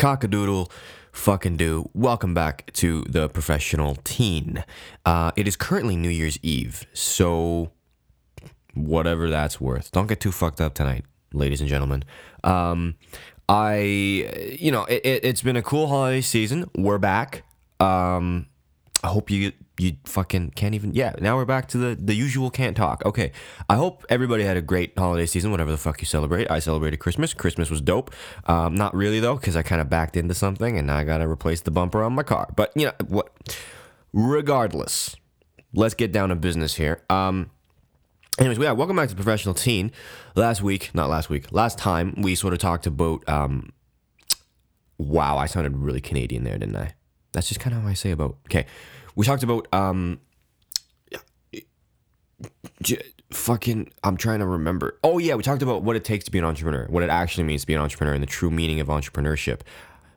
Cockadoodle fucking do. Welcome back to the professional teen. Uh, it is currently New Year's Eve, so whatever that's worth. Don't get too fucked up tonight, ladies and gentlemen. Um, I, you know, it, it, it's been a cool holiday season. We're back. Um, I hope you you fucking can't even. Yeah, now we're back to the the usual can't talk. Okay, I hope everybody had a great holiday season, whatever the fuck you celebrate. I celebrated Christmas. Christmas was dope. Um, not really though, because I kind of backed into something and now I gotta replace the bumper on my car. But you know what? Regardless, let's get down to business here. Um. Anyways, yeah, welcome back to Professional Teen. Last week, not last week, last time we sort of talked about. Um, wow, I sounded really Canadian there, didn't I? That's just kind of how I say about. Okay, we talked about um, j- fucking. I'm trying to remember. Oh yeah, we talked about what it takes to be an entrepreneur, what it actually means to be an entrepreneur, and the true meaning of entrepreneurship.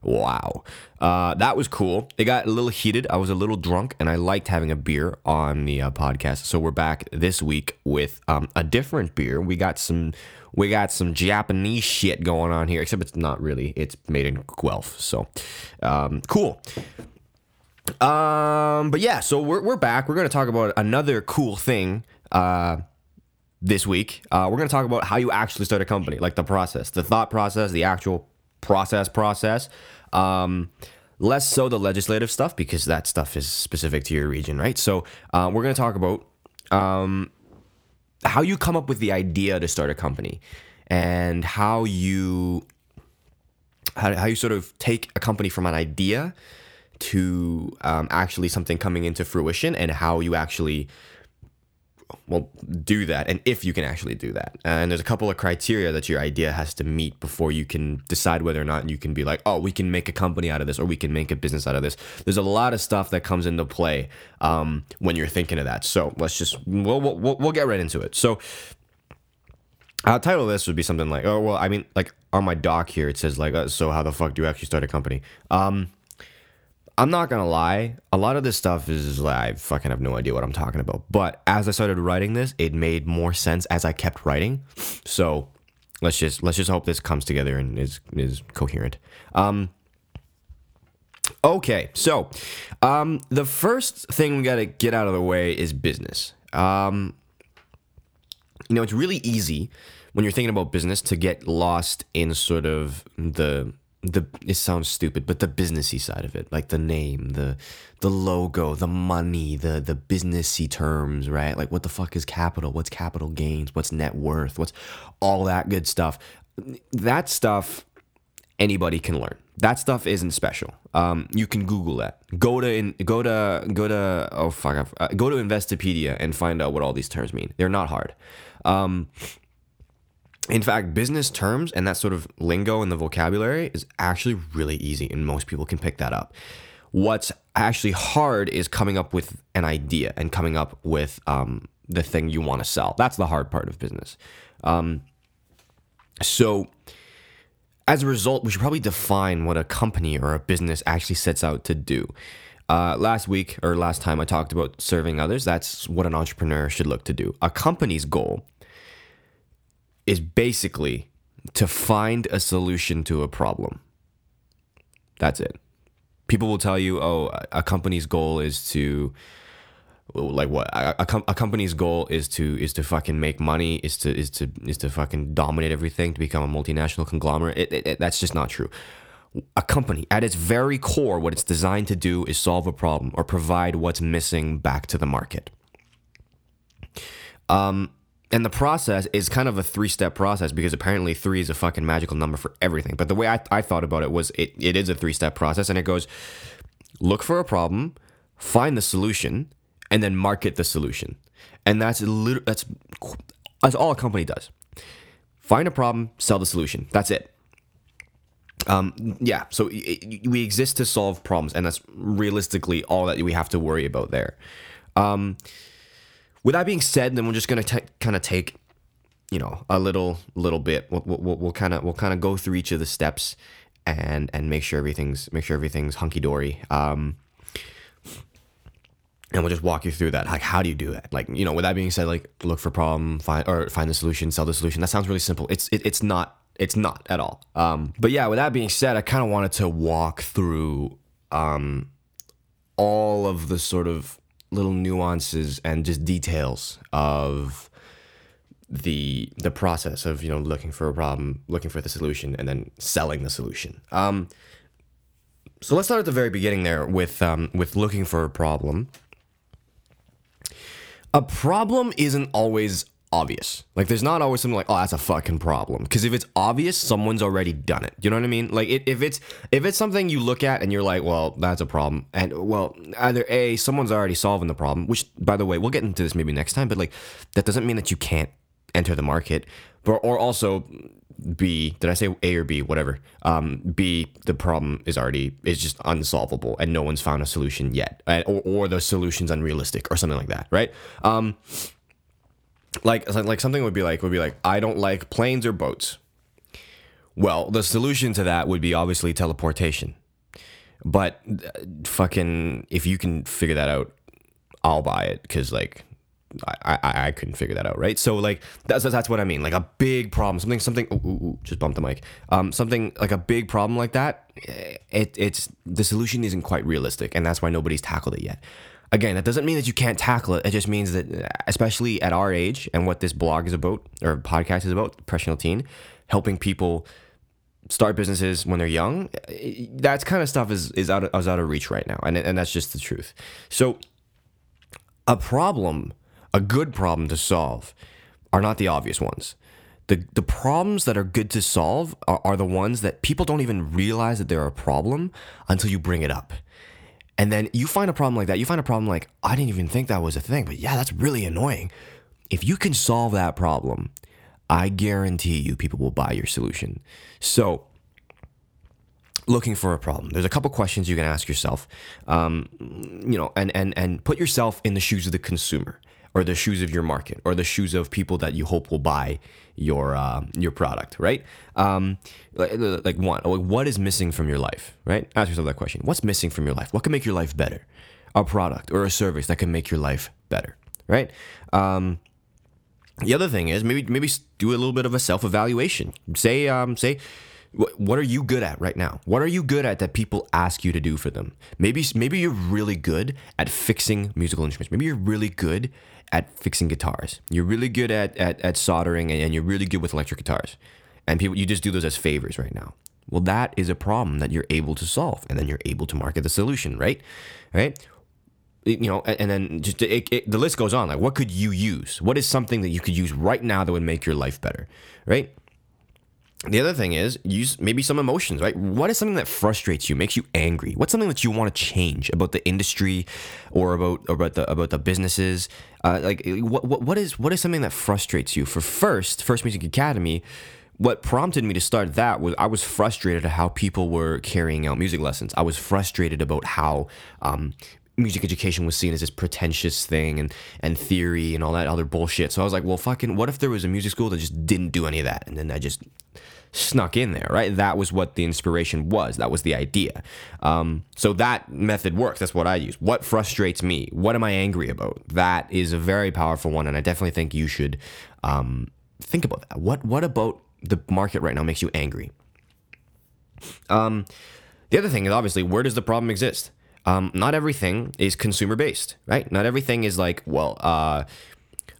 Wow, uh, that was cool. It got a little heated. I was a little drunk, and I liked having a beer on the uh, podcast. So we're back this week with um, a different beer. We got some. We got some Japanese shit going on here, except it's not really. It's made in Guelph, so um, cool. Um, but yeah, so we're we're back. We're gonna talk about another cool thing. Uh, this week, uh, we're gonna talk about how you actually start a company, like the process, the thought process, the actual process process. Um, less so the legislative stuff because that stuff is specific to your region, right? So uh, we're gonna talk about um, how you come up with the idea to start a company and how you how, how you sort of take a company from an idea to um, actually something coming into fruition and how you actually well do that and if you can actually do that. And there's a couple of criteria that your idea has to meet before you can decide whether or not you can be like oh we can make a company out of this or we can make a business out of this. There's a lot of stuff that comes into play um, when you're thinking of that. So let's just we'll, we'll, we'll get right into it. So I'll title this would be something like oh well i mean like on my doc here it says like uh, so how the fuck do you actually start a company? Um I'm not gonna lie, a lot of this stuff is like I fucking have no idea what I'm talking about. But as I started writing this, it made more sense as I kept writing. So let's just let's just hope this comes together and is is coherent. Um Okay, so um the first thing we gotta get out of the way is business. Um you know, it's really easy when you're thinking about business to get lost in sort of the the it sounds stupid, but the businessy side of it, like the name, the the logo, the money, the the businessy terms, right? Like what the fuck is capital? What's capital gains? What's net worth? What's all that good stuff? That stuff anybody can learn. That stuff isn't special. Um, you can Google that. Go to in, go to go to oh fuck, uh, go to Investopedia and find out what all these terms mean. They're not hard. Um, in fact, business terms and that sort of lingo and the vocabulary is actually really easy, and most people can pick that up. What's actually hard is coming up with an idea and coming up with um, the thing you want to sell. That's the hard part of business. Um, so, as a result, we should probably define what a company or a business actually sets out to do. Uh, last week or last time I talked about serving others. That's what an entrepreneur should look to do. A company's goal is basically to find a solution to a problem. That's it. People will tell you, oh, a company's goal is to like what a, a, com- a, company's goal is to is to fucking make money is to is to is to fucking dominate everything to become a multinational conglomerate it, it, it, that's just not true a company at its very core what it's designed to do is solve a problem or provide what's missing back to the market um and the process is kind of a three step process because apparently three is a fucking magical number for everything. But the way I, I thought about it was it, it is a three step process and it goes look for a problem, find the solution, and then market the solution. And that's that's that's all a company does. Find a problem, sell the solution. That's it. Um, yeah, so it, we exist to solve problems, and that's realistically all that we have to worry about there. Um, with that being said, then we're just gonna kind of take, you know, a little little bit. We'll we'll, we'll kind of we'll kind of go through each of the steps and and make sure everything's make sure everything's hunky dory. Um, and we'll just walk you through that. Like, how do you do that? Like, you know, with that being said, like, look for problem, find or find the solution, sell the solution. That sounds really simple. It's it, it's not It's not at all. Um, but yeah, with that being said, I kind of wanted to walk through um, all of the sort of little nuances and just details of the the process of you know looking for a problem, looking for the solution, and then selling the solution. Um, so let's start at the very beginning there with um, with looking for a problem. A problem isn't always obvious. Like there's not always something like, oh, that's a fucking problem. Because if it's obvious, someone's already done it. You know what I mean? Like it, if it's if it's something you look at and you're like, well, that's a problem, and well, either a someone's already solving the problem, which by the way, we'll get into this maybe next time, but like that doesn't mean that you can't enter the market, but or also B, did I say A or B? Whatever. Um, B, the problem is already is just unsolvable, and no one's found a solution yet, or, or the solution's unrealistic, or something like that, right? Um, like like something would be like would be like I don't like planes or boats. Well, the solution to that would be obviously teleportation. But uh, fucking if you can figure that out, I'll buy it because like I, I, I couldn't figure that out, right? So like that's that's what I mean. Like a big problem, something something. Ooh, ooh, ooh, just bump the mic. Um, something like a big problem like that. Eh, it it's the solution isn't quite realistic, and that's why nobody's tackled it yet. Again, that doesn't mean that you can't tackle it. It just means that, especially at our age and what this blog is about or podcast is about, professional teen, helping people start businesses when they're young. That kind of stuff is is out of, is out of reach right now, and and that's just the truth. So a problem, a good problem to solve, are not the obvious ones. The, the problems that are good to solve are, are the ones that people don't even realize that they're a problem until you bring it up. And then you find a problem like that. You find a problem like, I didn't even think that was a thing, but yeah, that's really annoying. If you can solve that problem, I guarantee you people will buy your solution. So, looking for a problem. There's a couple questions you can ask yourself, um, you know, and and and put yourself in the shoes of the consumer, or the shoes of your market, or the shoes of people that you hope will buy your uh, your product, right? Um, like, one, like what is missing from your life, right? Ask yourself that question. What's missing from your life? What can make your life better? A product or a service that can make your life better, right? Um, the other thing is maybe maybe do a little bit of a self evaluation. Say um say wh- what are you good at right now? What are you good at that people ask you to do for them? Maybe maybe you're really good at fixing musical instruments. Maybe you're really good at fixing guitars. You're really good at at, at soldering and, and you're really good with electric guitars. And people you just do those as favors right now. Well, that is a problem that you're able to solve, and then you're able to market the solution, right? Right? you know, and, then just it, it, the list goes on. Like, what could you use? What is something that you could use right now that would make your life better, right? The other thing is use maybe some emotions, right? What is something that frustrates you, makes you angry? What's something that you want to change about the industry, or about about the about the businesses? Uh, like, what, what what is what is something that frustrates you? For first, First Music Academy, what prompted me to start that was I was frustrated at how people were carrying out music lessons. I was frustrated about how um, music education was seen as this pretentious thing and and theory and all that other bullshit. So I was like, well, fucking, what if there was a music school that just didn't do any of that, and then I just snuck in there, right? That was what the inspiration was. That was the idea. Um, so that method works. That's what I use. What frustrates me? What am I angry about? That is a very powerful one, and I definitely think you should um, think about that. What what about the market right now makes you angry? Um, the other thing is obviously where does the problem exist? Um, not everything is consumer based, right? Not everything is like, well, uh,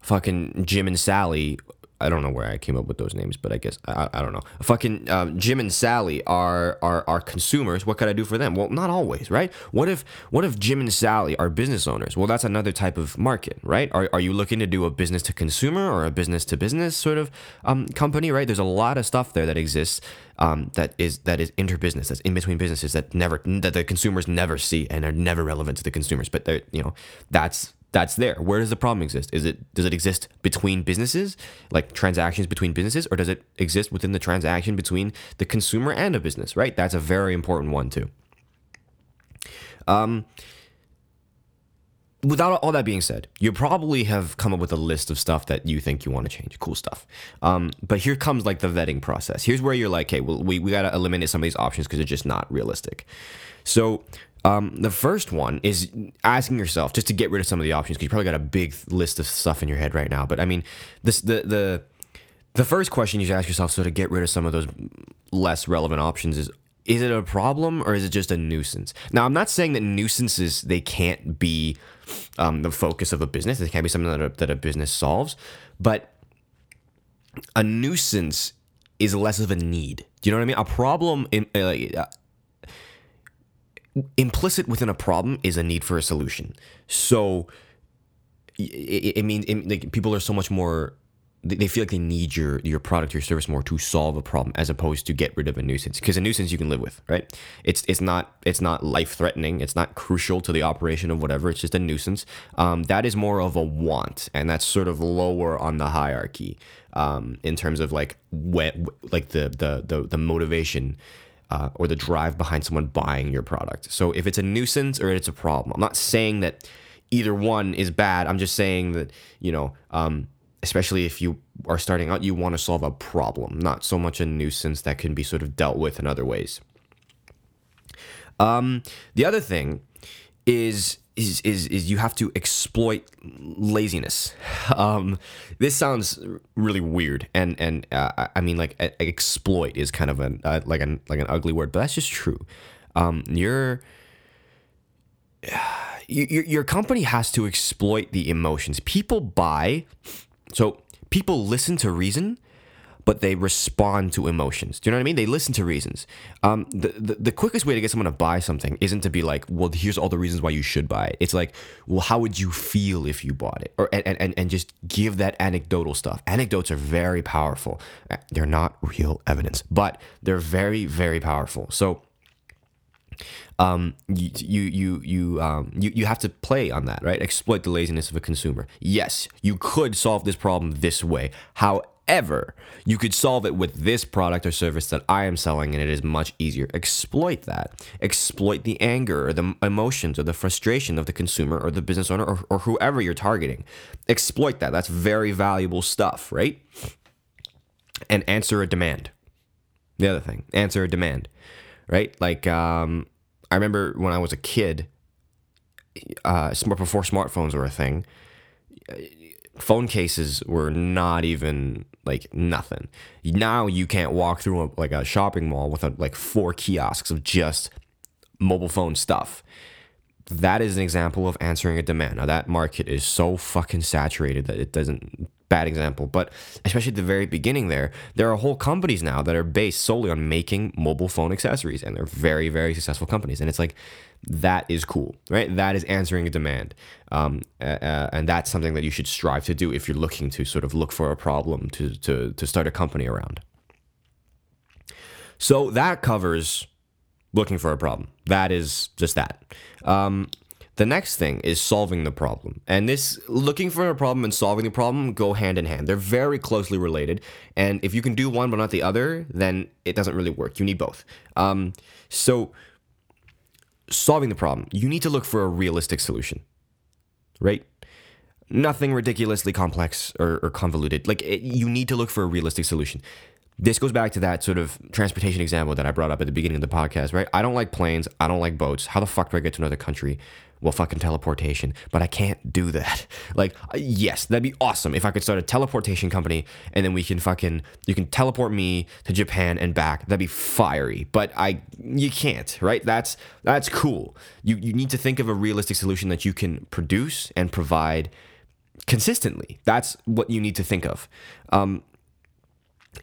fucking Jim and Sally. I don't know where I came up with those names, but I guess I, I don't know. Fucking um, Jim and Sally are, are are consumers. What could I do for them? Well, not always, right? What if what if Jim and Sally are business owners? Well, that's another type of market, right? Are, are you looking to do a business to consumer or a business to business sort of um, company, right? There's a lot of stuff there that exists um, that is that is interbusiness, that's in between businesses that never that the consumers never see and are never relevant to the consumers. But they're you know that's that's there. Where does the problem exist? Is it does it exist between businesses, like transactions between businesses, or does it exist within the transaction between the consumer and a business? Right. That's a very important one too. Um, without all that being said, you probably have come up with a list of stuff that you think you want to change, cool stuff. Um, but here comes like the vetting process. Here's where you're like, hey, well, we, we got to eliminate some of these options because they're just not realistic. So um, the first one is asking yourself just to get rid of some of the options because you probably got a big list of stuff in your head right now. But I mean, this the the the first question you should ask yourself, so to get rid of some of those less relevant options, is is it a problem or is it just a nuisance? Now, I'm not saying that nuisances they can't be um, the focus of a business. It can't be something that a, that a business solves, but a nuisance is less of a need. Do you know what I mean? A problem, in, like, uh, implicit within a problem is a need for a solution. So it, it means it, like people are so much more they feel like they need your your product your service more to solve a problem as opposed to get rid of a nuisance. Because a nuisance you can live with right? It's it's not it's not life threatening it's not crucial to the operation of whatever. It's just a nuisance. Um, that is more of a want and that's sort of lower on the hierarchy um, in terms of like what like the the the, the motivation uh, or the drive behind someone buying your product so if it's a nuisance or it's a problem i'm not saying that either one is bad i'm just saying that you know um, especially if you are starting out, you want to solve a problem, not so much a nuisance that can be sort of dealt with in other ways. Um, the other thing is is is is you have to exploit laziness. Um, this sounds really weird, and and uh, I mean like exploit is kind of an uh, like an like an ugly word, but that's just true. Um, you're your, your company has to exploit the emotions. People buy so people listen to reason, but they respond to emotions. Do you know what I mean? They listen to reasons. Um, the, the, the quickest way to get someone to buy something isn't to be like, well, here's all the reasons why you should buy it. It's like, well, how would you feel if you bought it? Or and, and, and just give that anecdotal stuff. Anecdotes are very powerful. Uh, they're not real evidence, but they're very, very powerful. So um, you you you you, um, you you have to play on that, right? Exploit the laziness of a consumer. Yes, you could solve this problem this way. However, you could solve it with this product or service that I am selling, and it is much easier. Exploit that. Exploit the anger or the emotions or the frustration of the consumer or the business owner or, or whoever you're targeting. Exploit that. That's very valuable stuff, right? And answer a demand. The other thing, answer a demand, right? Like, um, I remember when I was a kid, uh, before smartphones were a thing, phone cases were not even like nothing. Now you can't walk through a, like a shopping mall with a, like four kiosks of just mobile phone stuff. That is an example of answering a demand. Now that market is so fucking saturated that it doesn't bad example, but especially at the very beginning there, there are whole companies now that are based solely on making mobile phone accessories, and they're very, very successful companies. And it's like that is cool, right? That is answering a demand, um, uh, and that's something that you should strive to do if you're looking to sort of look for a problem to to to start a company around. So that covers looking for a problem. That is just that. Um, the next thing is solving the problem. And this looking for a problem and solving the problem go hand in hand. They're very closely related. And if you can do one but not the other, then it doesn't really work. You need both. Um, so, solving the problem, you need to look for a realistic solution, right? Nothing ridiculously complex or, or convoluted. Like, it, you need to look for a realistic solution this goes back to that sort of transportation example that I brought up at the beginning of the podcast, right? I don't like planes. I don't like boats. How the fuck do I get to another country? well, fucking teleportation, but I can't do that. Like, uh, yes, that'd be awesome if I could start a teleportation company and then we can fucking, you can teleport me to Japan and back. That'd be fiery, but I, you can't, right? That's, that's cool. You, you need to think of a realistic solution that you can produce and provide consistently. That's what you need to think of. Um,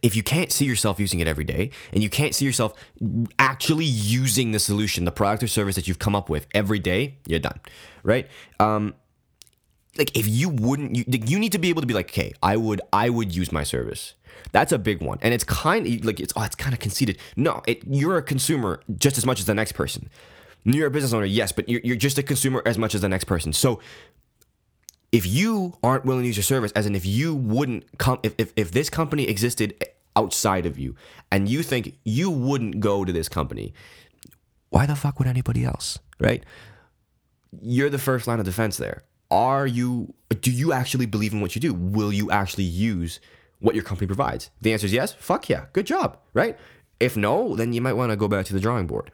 if you can't see yourself using it every day and you can't see yourself actually using the solution, the product or service that you've come up with every day, you're done, right? Um, like if you wouldn't, you, you need to be able to be like, okay, I would, I would use my service. That's a big one, and it's kind of like it's oh, it's kind of conceited. No, it, you're a consumer just as much as the next person. You're a business owner, yes, but you're, you're just a consumer as much as the next person. So if you aren't willing to use your service, as in if you wouldn't come, if, if, if this company existed outside of you and you think you wouldn't go to this company, why the fuck would anybody else, right? You're the first line of defense there. Are you, do you actually believe in what you do? Will you actually use what your company provides? The answer is yes. Fuck yeah. Good job, right? If no, then you might want to go back to the drawing board,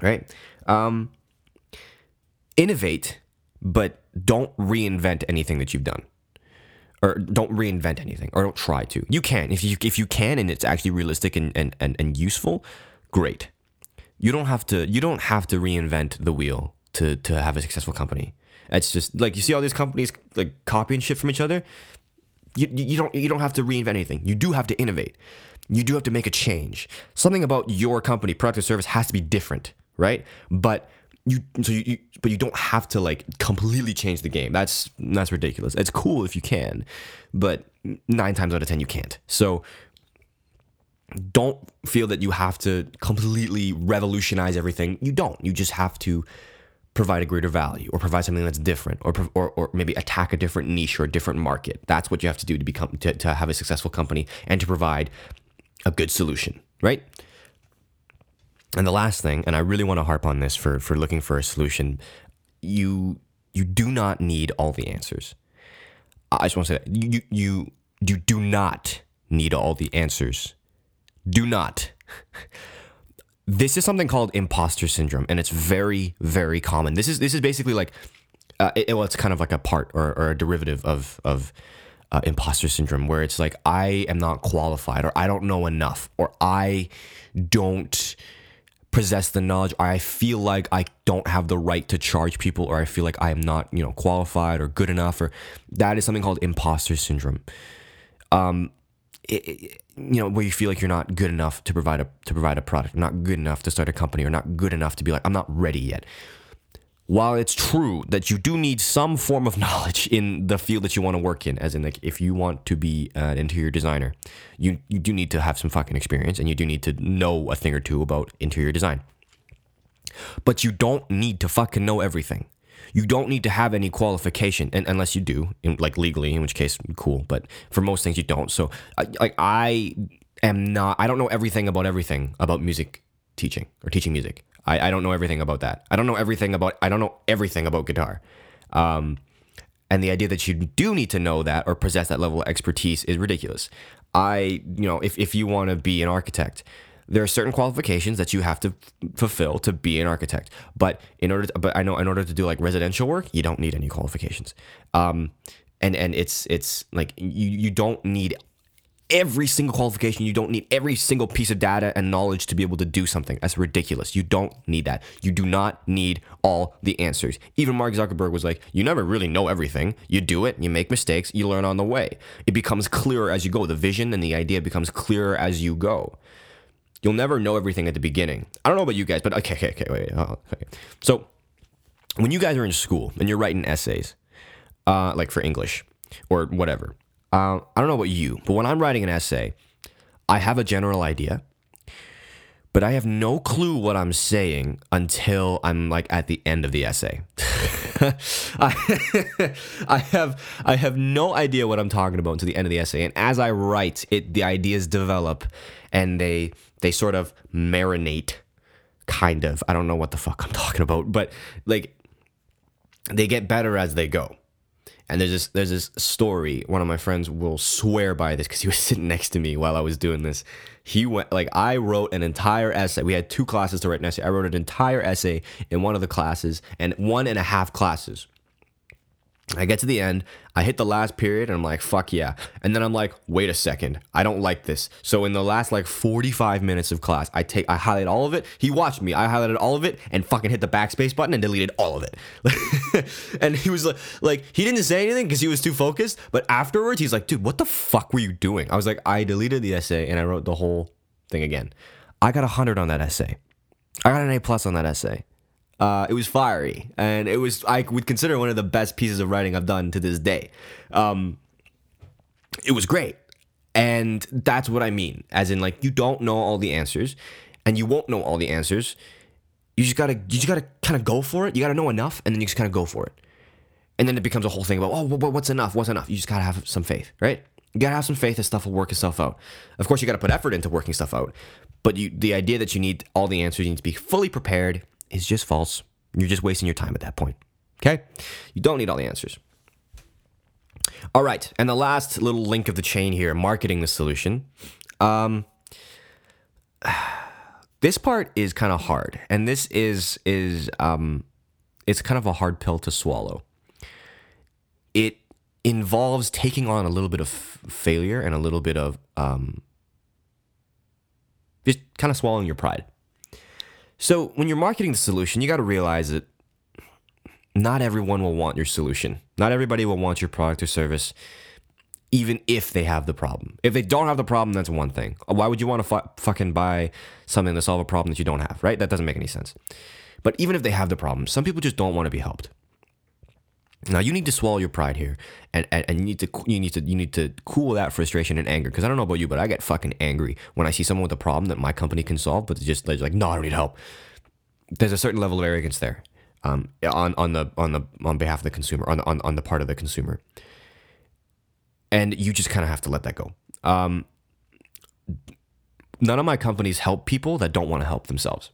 right? Um, innovate, but don't reinvent anything that you've done. or don't reinvent anything or don't try to. You can if you if you can and it's actually realistic and and, and, and useful, great. You don't have to you don't have to reinvent the wheel to to have a successful company. It's just like you see all these companies like copying shit from each other. You, you don't you don't have to reinvent anything. You do have to innovate. You do have to make a change. Something about your company, product or service has to be different, right? But you so you, you, but you don't have to like completely change the game. That's that's ridiculous. It's cool if you can but nine times out of ten you can't. So don't feel that you have to completely revolutionize everything. You don't. You just have to provide a greater value or provide something that's different or, or, or maybe attack a different niche or a different market. That's what you have to do to become to, to have a successful company and to provide a good solution right and the last thing, and I really want to harp on this for for looking for a solution, you you do not need all the answers. I just want to say that you you you do not need all the answers. Do not. This is something called imposter syndrome, and it's very very common. This is this is basically like, uh, it, well, it's kind of like a part or, or a derivative of of uh, imposter syndrome, where it's like I am not qualified, or I don't know enough, or I don't possess the knowledge or I feel like I don't have the right to charge people or I feel like I am not, you know, qualified or good enough or that is something called imposter syndrome. Um it, it, you know where you feel like you're not good enough to provide a to provide a product, not good enough to start a company or not good enough to be like I'm not ready yet while it's true that you do need some form of knowledge in the field that you want to work in, as in like if you want to be uh, an interior designer, you you do need to have some fucking experience and you do need to know a thing or two about interior design. But you don't need to fucking know everything. You don't need to have any qualification, and unless you do, in, like legally, in which case, cool. But for most things, you don't. So, like, I am not. I don't know everything about everything about music teaching or teaching music. I, I don't know everything about that. I don't know everything about I don't know everything about guitar. Um, and the idea that you do need to know that or possess that level of expertise is ridiculous. I, you know, if, if you want to be an architect, there are certain qualifications that you have to f- fulfill to be an architect. But in order, to, but I know in order to do like residential work, you don't need any qualifications. Um, and and it's it's like you you don't need every single qualification. You don't need every single piece of data and knowledge to be able to do something. That's ridiculous. You don't need that. You do not need all the answers. Even Mark Zuckerberg was like, you never really know everything. You do it, you make mistakes, you learn on the way. It becomes clearer as you go. The vision and the idea becomes clearer as you go. You'll never know everything at the beginning. I don't know about you guys, but okay, okay, okay, wait. Okay. So when you guys are in school and you're writing essays, uh, like for English or whatever, uh, I don't know about you, but when I'm writing an essay, I have a general idea, but I have no clue what I'm saying until I'm like at the end of the essay. I, I have I have no idea what I'm talking about until the end of the essay, and as I write, it the ideas develop, and they they sort of marinate, kind of. I don't know what the fuck I'm talking about, but like they get better as they go. And there's this there's this story. One of my friends will swear by this because he was sitting next to me while I was doing this. He went like I wrote an entire essay. We had two classes to write an essay. I wrote an entire essay in one of the classes and one and a half classes I get to the end, I hit the last period, and I'm like, fuck yeah. And then I'm like, wait a second, I don't like this. So in the last like 45 minutes of class, I take I highlight all of it. He watched me, I highlighted all of it and fucking hit the backspace button and deleted all of it. and he was like, like, he didn't say anything because he was too focused, but afterwards he's like, dude, what the fuck were you doing? I was like, I deleted the essay and I wrote the whole thing again. I got a hundred on that essay. I got an A plus on that essay. Uh, it was fiery, and it was I would consider one of the best pieces of writing I've done to this day. Um, it was great, and that's what I mean. As in, like you don't know all the answers, and you won't know all the answers. You just gotta you just gotta kind of go for it. You gotta know enough, and then you just kind of go for it. And then it becomes a whole thing about oh, what's enough? What's enough? You just gotta have some faith, right? You gotta have some faith that stuff will work itself out. Of course, you gotta put effort into working stuff out. But you, the idea that you need all the answers, you need to be fully prepared is just false. You're just wasting your time at that point. Okay? You don't need all the answers. All right, and the last little link of the chain here, marketing the solution. Um, this part is kind of hard, and this is is um, it's kind of a hard pill to swallow. It involves taking on a little bit of failure and a little bit of um, just kind of swallowing your pride. So when you're marketing the solution, you got to realize that not everyone will want your solution. Not everybody will want your product or service, even if they have the problem. If they don't have the problem, that's one thing. Why would you want to fu- fucking buy something to solve a problem that you don't have, right? That doesn't make any sense. But even if they have the problem, some people just don't want to be helped. Now you need to swallow your pride here, and, and, and you need to you need to you need to cool that frustration and anger. Because I don't know about you, but I get fucking angry when I see someone with a problem that my company can solve, but it's just they're like, no, I don't need help. There's a certain level of arrogance there, um, on on the on the on behalf of the consumer, on the, on on the part of the consumer, and you just kind of have to let that go. Um, none of my companies help people that don't want to help themselves.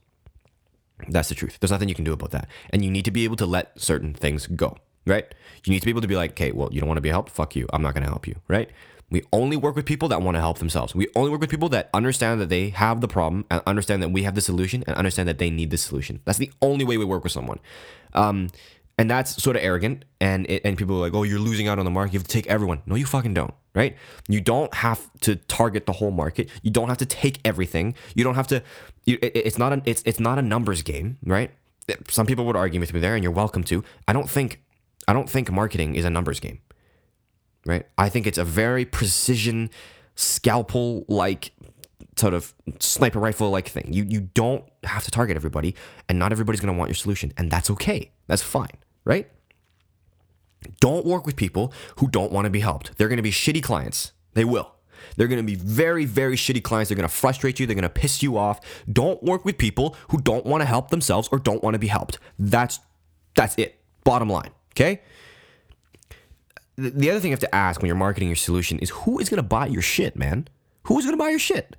That's the truth. There's nothing you can do about that, and you need to be able to let certain things go right? You need to be able to be like, okay, well, you don't want to be helped? Fuck you. I'm not going to help you, right? We only work with people that want to help themselves. We only work with people that understand that they have the problem and understand that we have the solution and understand that they need the solution. That's the only way we work with someone. Um, and that's sort of arrogant. And it, and people are like, oh, you're losing out on the market. You have to take everyone. No, you fucking don't, right? You don't have to target the whole market. You don't have to take everything. You don't have to. You, it, it's not a it's it's not a numbers game, right? Some people would argue with me there, and you're welcome to. I don't think I don't think marketing is a numbers game, right? I think it's a very precision, scalpel like sort of sniper rifle like thing. You you don't have to target everybody, and not everybody's gonna want your solution, and that's okay. That's fine, right? Don't work with people who don't want to be helped. They're gonna be shitty clients. They will. They're going to be very, very shitty clients. They're going to frustrate you. They're going to piss you off. Don't work with people who don't want to help themselves or don't want to be helped. That's that's it. Bottom line. Okay. The other thing you have to ask when you're marketing your solution is who is going to buy your shit, man? Who's going to buy your shit?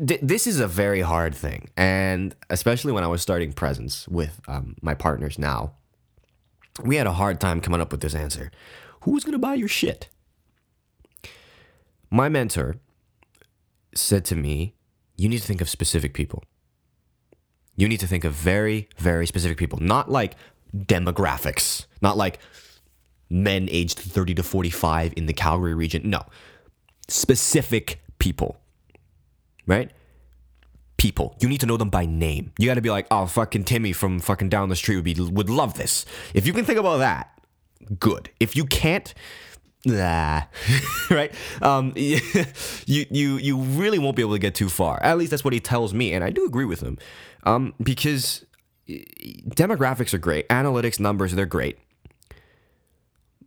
this is a very hard thing. And especially when I was starting presence with um, my partners now, we had a hard time coming up with this answer. Who's going to buy your shit? My mentor said to me, You need to think of specific people. You need to think of very, very specific people, not like demographics, not like men aged 30 to 45 in the Calgary region. No, specific people, right? People. You need to know them by name. You got to be like, oh, fucking Timmy from fucking down the street would be would love this. If you can think about that, good. If you can't, nah, right? Um, you you you really won't be able to get too far. At least that's what he tells me, and I do agree with him, um, because demographics are great, analytics, numbers, they're great.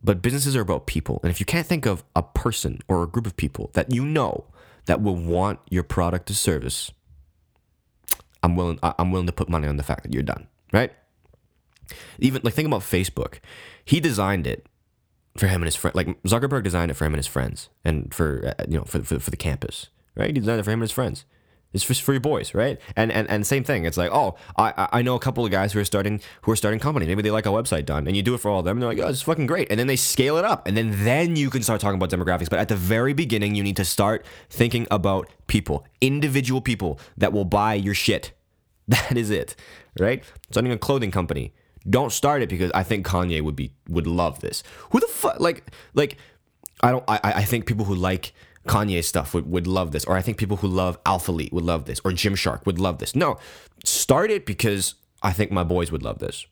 But businesses are about people. And if you can't think of a person or a group of people that you know that will want your product or service, I'm willing I'm willing to put money on the fact that you're done, right? Even like think about Facebook. He designed it for him and his friend. Like Zuckerberg designed it for him and his friends, and for uh, you know for, for for the campus, right? He designed it for him and his friends. It's just for your boys, right? And and and same thing. It's like, oh, I I know a couple of guys who are starting who are starting company. Maybe they like a website done, and you do it for all of them. And they're like, oh, it's fucking great. And then they scale it up, and then then you can start talking about demographics. But at the very beginning, you need to start thinking about people, individual people that will buy your shit. That is it, right? Starting a clothing company. Don't start it because I think Kanye would be would love this. Who the fuck like like I don't I I think people who like Kanye stuff would, would love this, or I think people who love Alphalete would love this, or Gymshark would love this. No, start it because I think my boys would love this,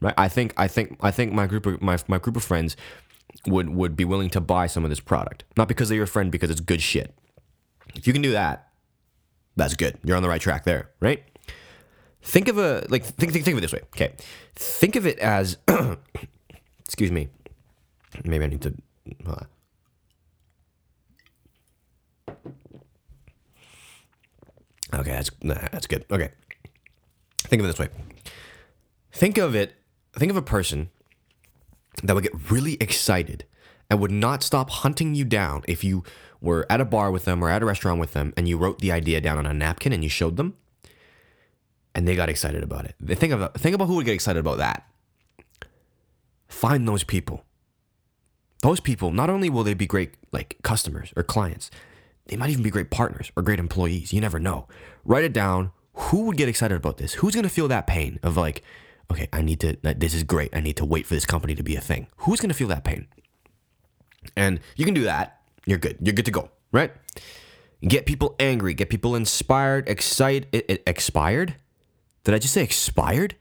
right? I think I think I think my group of my, my group of friends would would be willing to buy some of this product, not because they're your friend, because it's good shit. If you can do that, that's good. You're on the right track there, right? Think of a like think think, think of it this way. Okay, think of it as excuse me. Maybe I need to. Okay, that's that's good. Okay, think of it this way. Think of it. Think of a person that would get really excited and would not stop hunting you down if you were at a bar with them or at a restaurant with them and you wrote the idea down on a napkin and you showed them and they got excited about it. They think of think about who would get excited about that. Find those people. Those people, not only will they be great like customers or clients, they might even be great partners or great employees. You never know. Write it down. Who would get excited about this? Who's going to feel that pain of like, okay, I need to, this is great. I need to wait for this company to be a thing. Who's going to feel that pain? And you can do that. You're good. You're good to go, right? Get people angry, get people inspired, excited, expired? Did I just say expired?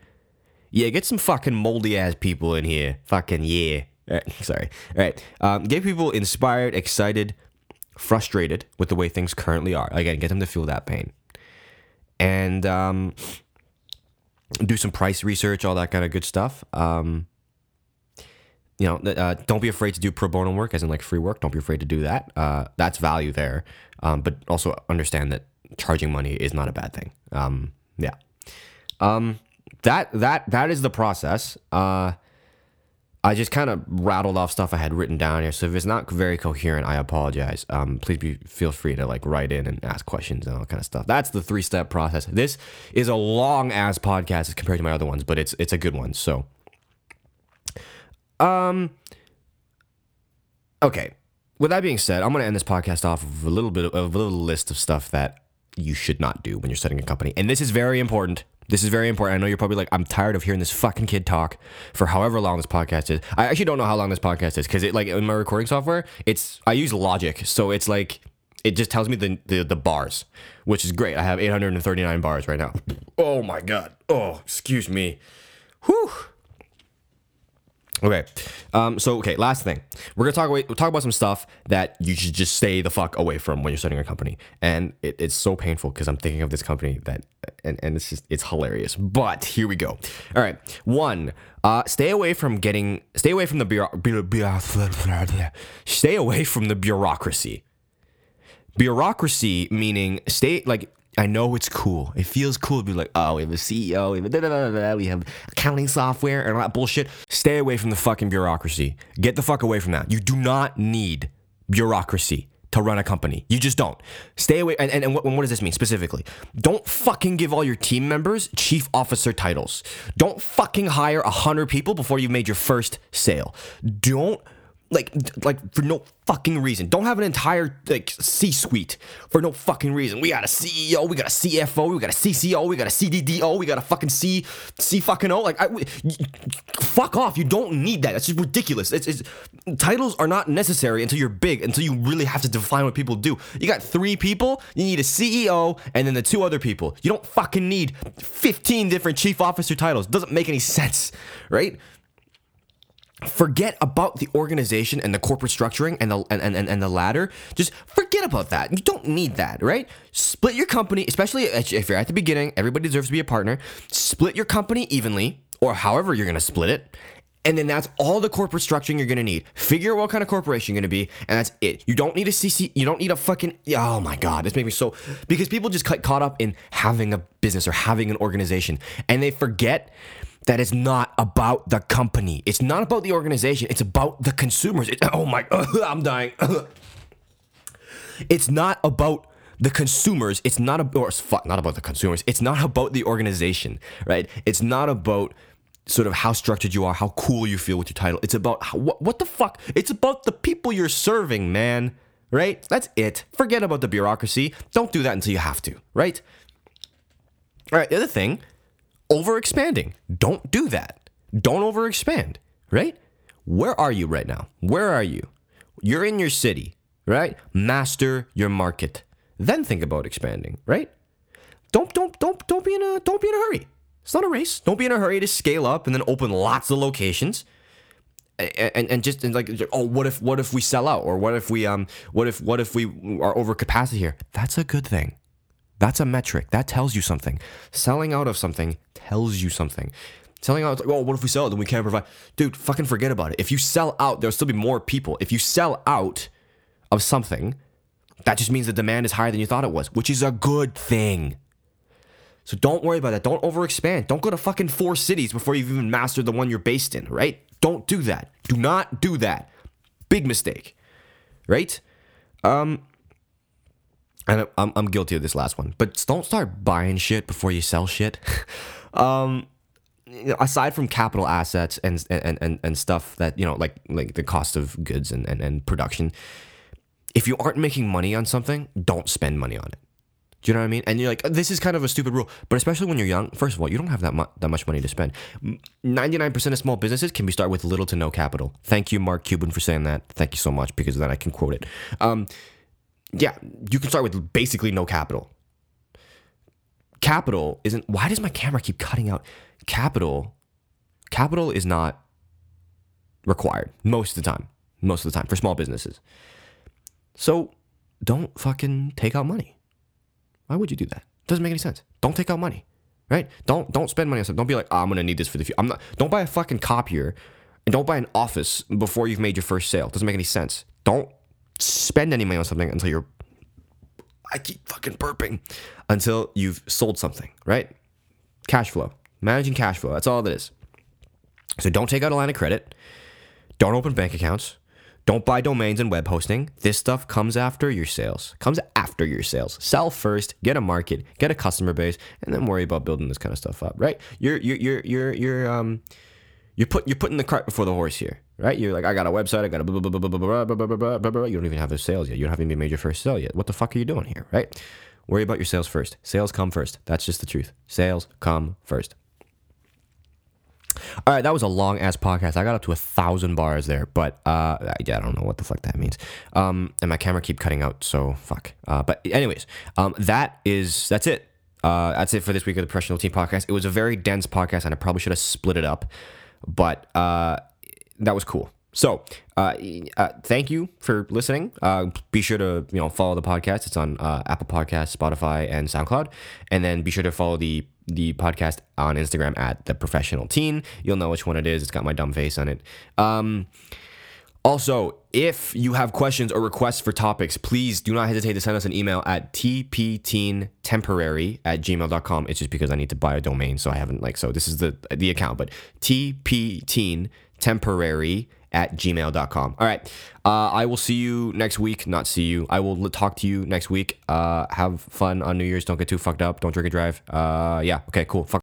Yeah, get some fucking moldy ass people in here. Fucking yeah. sorry. All right. Um, get people inspired, excited, frustrated with the way things currently are. Again, get them to feel that pain. And um, do some price research, all that kind of good stuff. Um, you know, uh, don't be afraid to do pro bono work, as in like free work. Don't be afraid to do that. Uh, that's value there. Um, but also understand that charging money is not a bad thing. Um, yeah. Um, that that that is the process. Uh, I just kind of rattled off stuff I had written down here. So if it's not very coherent, I apologize. Um, please be feel free to like write in and ask questions and all kind of stuff. That's the three step process. This is a long ass podcast as compared to my other ones, but it's it's a good one. So, um, okay. With that being said, I'm gonna end this podcast off with a little bit of a little list of stuff that you should not do when you're setting a company, and this is very important. This is very important. I know you're probably like, I'm tired of hearing this fucking kid talk for however long this podcast is. I actually don't know how long this podcast is because it like in my recording software, it's I use Logic, so it's like it just tells me the, the the bars, which is great. I have 839 bars right now. Oh my god. Oh, excuse me. Whew. Okay, um, so okay, last thing we're gonna talk away, talk about some stuff that you should just stay the fuck away from when you're starting a company, and it, it's so painful because I'm thinking of this company that, and and it's just it's hilarious. But here we go. All right, one, uh, stay away from getting, stay away from the bureau, stay away from the bureaucracy. Bureaucracy meaning stay like I know it's cool. It feels cool to be like, oh, we have a CEO, we have, da, da, da, we have accounting software and all that bullshit. Stay away from the fucking bureaucracy. Get the fuck away from that. You do not need bureaucracy to run a company. You just don't. Stay away. And, and, and what, what, does this mean specifically? Don't fucking give all your team members chief officer titles. Don't fucking hire a hundred people before you've made your first sale. Don't like like for no fucking reason. Don't have an entire like C-suite for no fucking reason. We got a CEO, we got a CFO, we got a CCO, we got a CDDO, we got a fucking C C fucking O. Like I, fuck off. You don't need that. That's just ridiculous. It's, it's titles are not necessary until you're big. Until you really have to define what people do. You got three people. You need a CEO and then the two other people. You don't fucking need 15 different chief officer titles. Doesn't make any sense, right? Forget about the organization and the corporate structuring and the and, and, and the ladder just forget about that you don't need that right split your company especially if you're at the beginning everybody deserves to be a partner split your company evenly or however you're going to split it and then that's all the corporate structuring you're gonna need. Figure out what kind of corporation you're gonna be, and that's it. You don't need a CC. You don't need a fucking. Oh my god, this makes me so. Because people just get caught up in having a business or having an organization, and they forget that is not about the company. It's not about the organization. It's about the consumers. It, oh my, uh, I'm dying. it's not about the consumers. It's not about, fuck, not about the consumers. It's not about the organization, right? It's not about sort of how structured you are, how cool you feel with your title. It's about how, what, what the fuck? It's about the people you're serving, man. Right? That's it. Forget about the bureaucracy. Don't do that until you have to, right? All right, the other thing overexpanding. Don't do that. Don't overexpand, right? Where are you right now? Where are you? You're in your city, right? Master your market. Then think about expanding, right? Don't don't don't don't be in a don't be in a hurry. It's not a race. Don't be in a hurry to scale up and then open lots of locations. And, and, and just and like oh what if what if we sell out or what if we um what if what if we are over capacity here that's a good thing that's a metric. That tells you something. Selling out of something tells you something. Selling out, like, oh, what if we sell it? Then we can't provide. Dude, fucking forget about it. If you sell out, there'll still be more people. If you sell out of something, that just means the demand is higher than you thought it was, which is a good thing. So don't worry about that. Don't overexpand. Don't go to fucking four cities before you've even mastered the one you're based in, right? Don't do that. Do not do that. Big mistake, right? Um, and I'm, I'm guilty of this last one, but don't start buying shit before you sell shit. um, aside from capital assets and, and, and, and stuff that, you know, like, like the cost of goods and, and, and production, if you aren't making money on something, don't spend money on it. Do you know what I mean? And you're like, this is kind of a stupid rule, but especially when you're young. First of all, you don't have that mu- that much money to spend. Ninety nine percent of small businesses can be started with little to no capital. Thank you, Mark Cuban, for saying that. Thank you so much because then I can quote it. Um, yeah, you can start with basically no capital. Capital isn't. Why does my camera keep cutting out? Capital, capital is not required most of the time. Most of the time for small businesses. So don't fucking take out money. Why would you do that? Doesn't make any sense. Don't take out money, right? Don't don't spend money on stuff. Don't be like, oh, I'm gonna need this for the future. I'm not. Don't buy a fucking copier, and don't buy an office before you've made your first sale. Doesn't make any sense. Don't spend any money on something until you're. I keep fucking burping until you've sold something, right? Cash flow, managing cash flow. That's all it is. So don't take out a line of credit. Don't open bank accounts. Don't buy domains and web hosting. This stuff comes after your sales. Comes after your sales. Sell first, get a market, get a customer base, and then worry about building this kind of stuff up, right? You're you're you're you're you're um you're put you're putting the cart before the horse here, right? You're like, I got a website, I got a blah blah blah blah blah blah blah blah blah blah. You don't even have the sales yet. You don't have even made your first sale yet. What the fuck are you doing here, right? Worry about your sales first. Sales come first. That's just the truth. Sales come first. All right, that was a long ass podcast. I got up to a thousand bars there, but uh, yeah, I don't know what the fuck that means. Um, and my camera keep cutting out, so fuck. Uh, but anyways, um, that is that's it. Uh, that's it for this week of the Professional Teen Podcast. It was a very dense podcast, and I probably should have split it up, but uh, that was cool. So, uh, uh, thank you for listening. Uh, be sure to you know follow the podcast. It's on uh, Apple Podcasts, Spotify, and SoundCloud. And then be sure to follow the the podcast on Instagram at the Professional Teen. You'll know which one it is. It's got my dumb face on it. Um, also, if you have questions or requests for topics, please do not hesitate to send us an email at tpteentemporary at gmail.com. It's just because I need to buy a domain, so I haven't like so this is the the account, but tpteentemporary at gmail.com. All right. Uh, I will see you next week. Not see you. I will talk to you next week. Uh, have fun on New Year's. Don't get too fucked up. Don't drink and drive. Uh, yeah. Okay, cool. Fuck.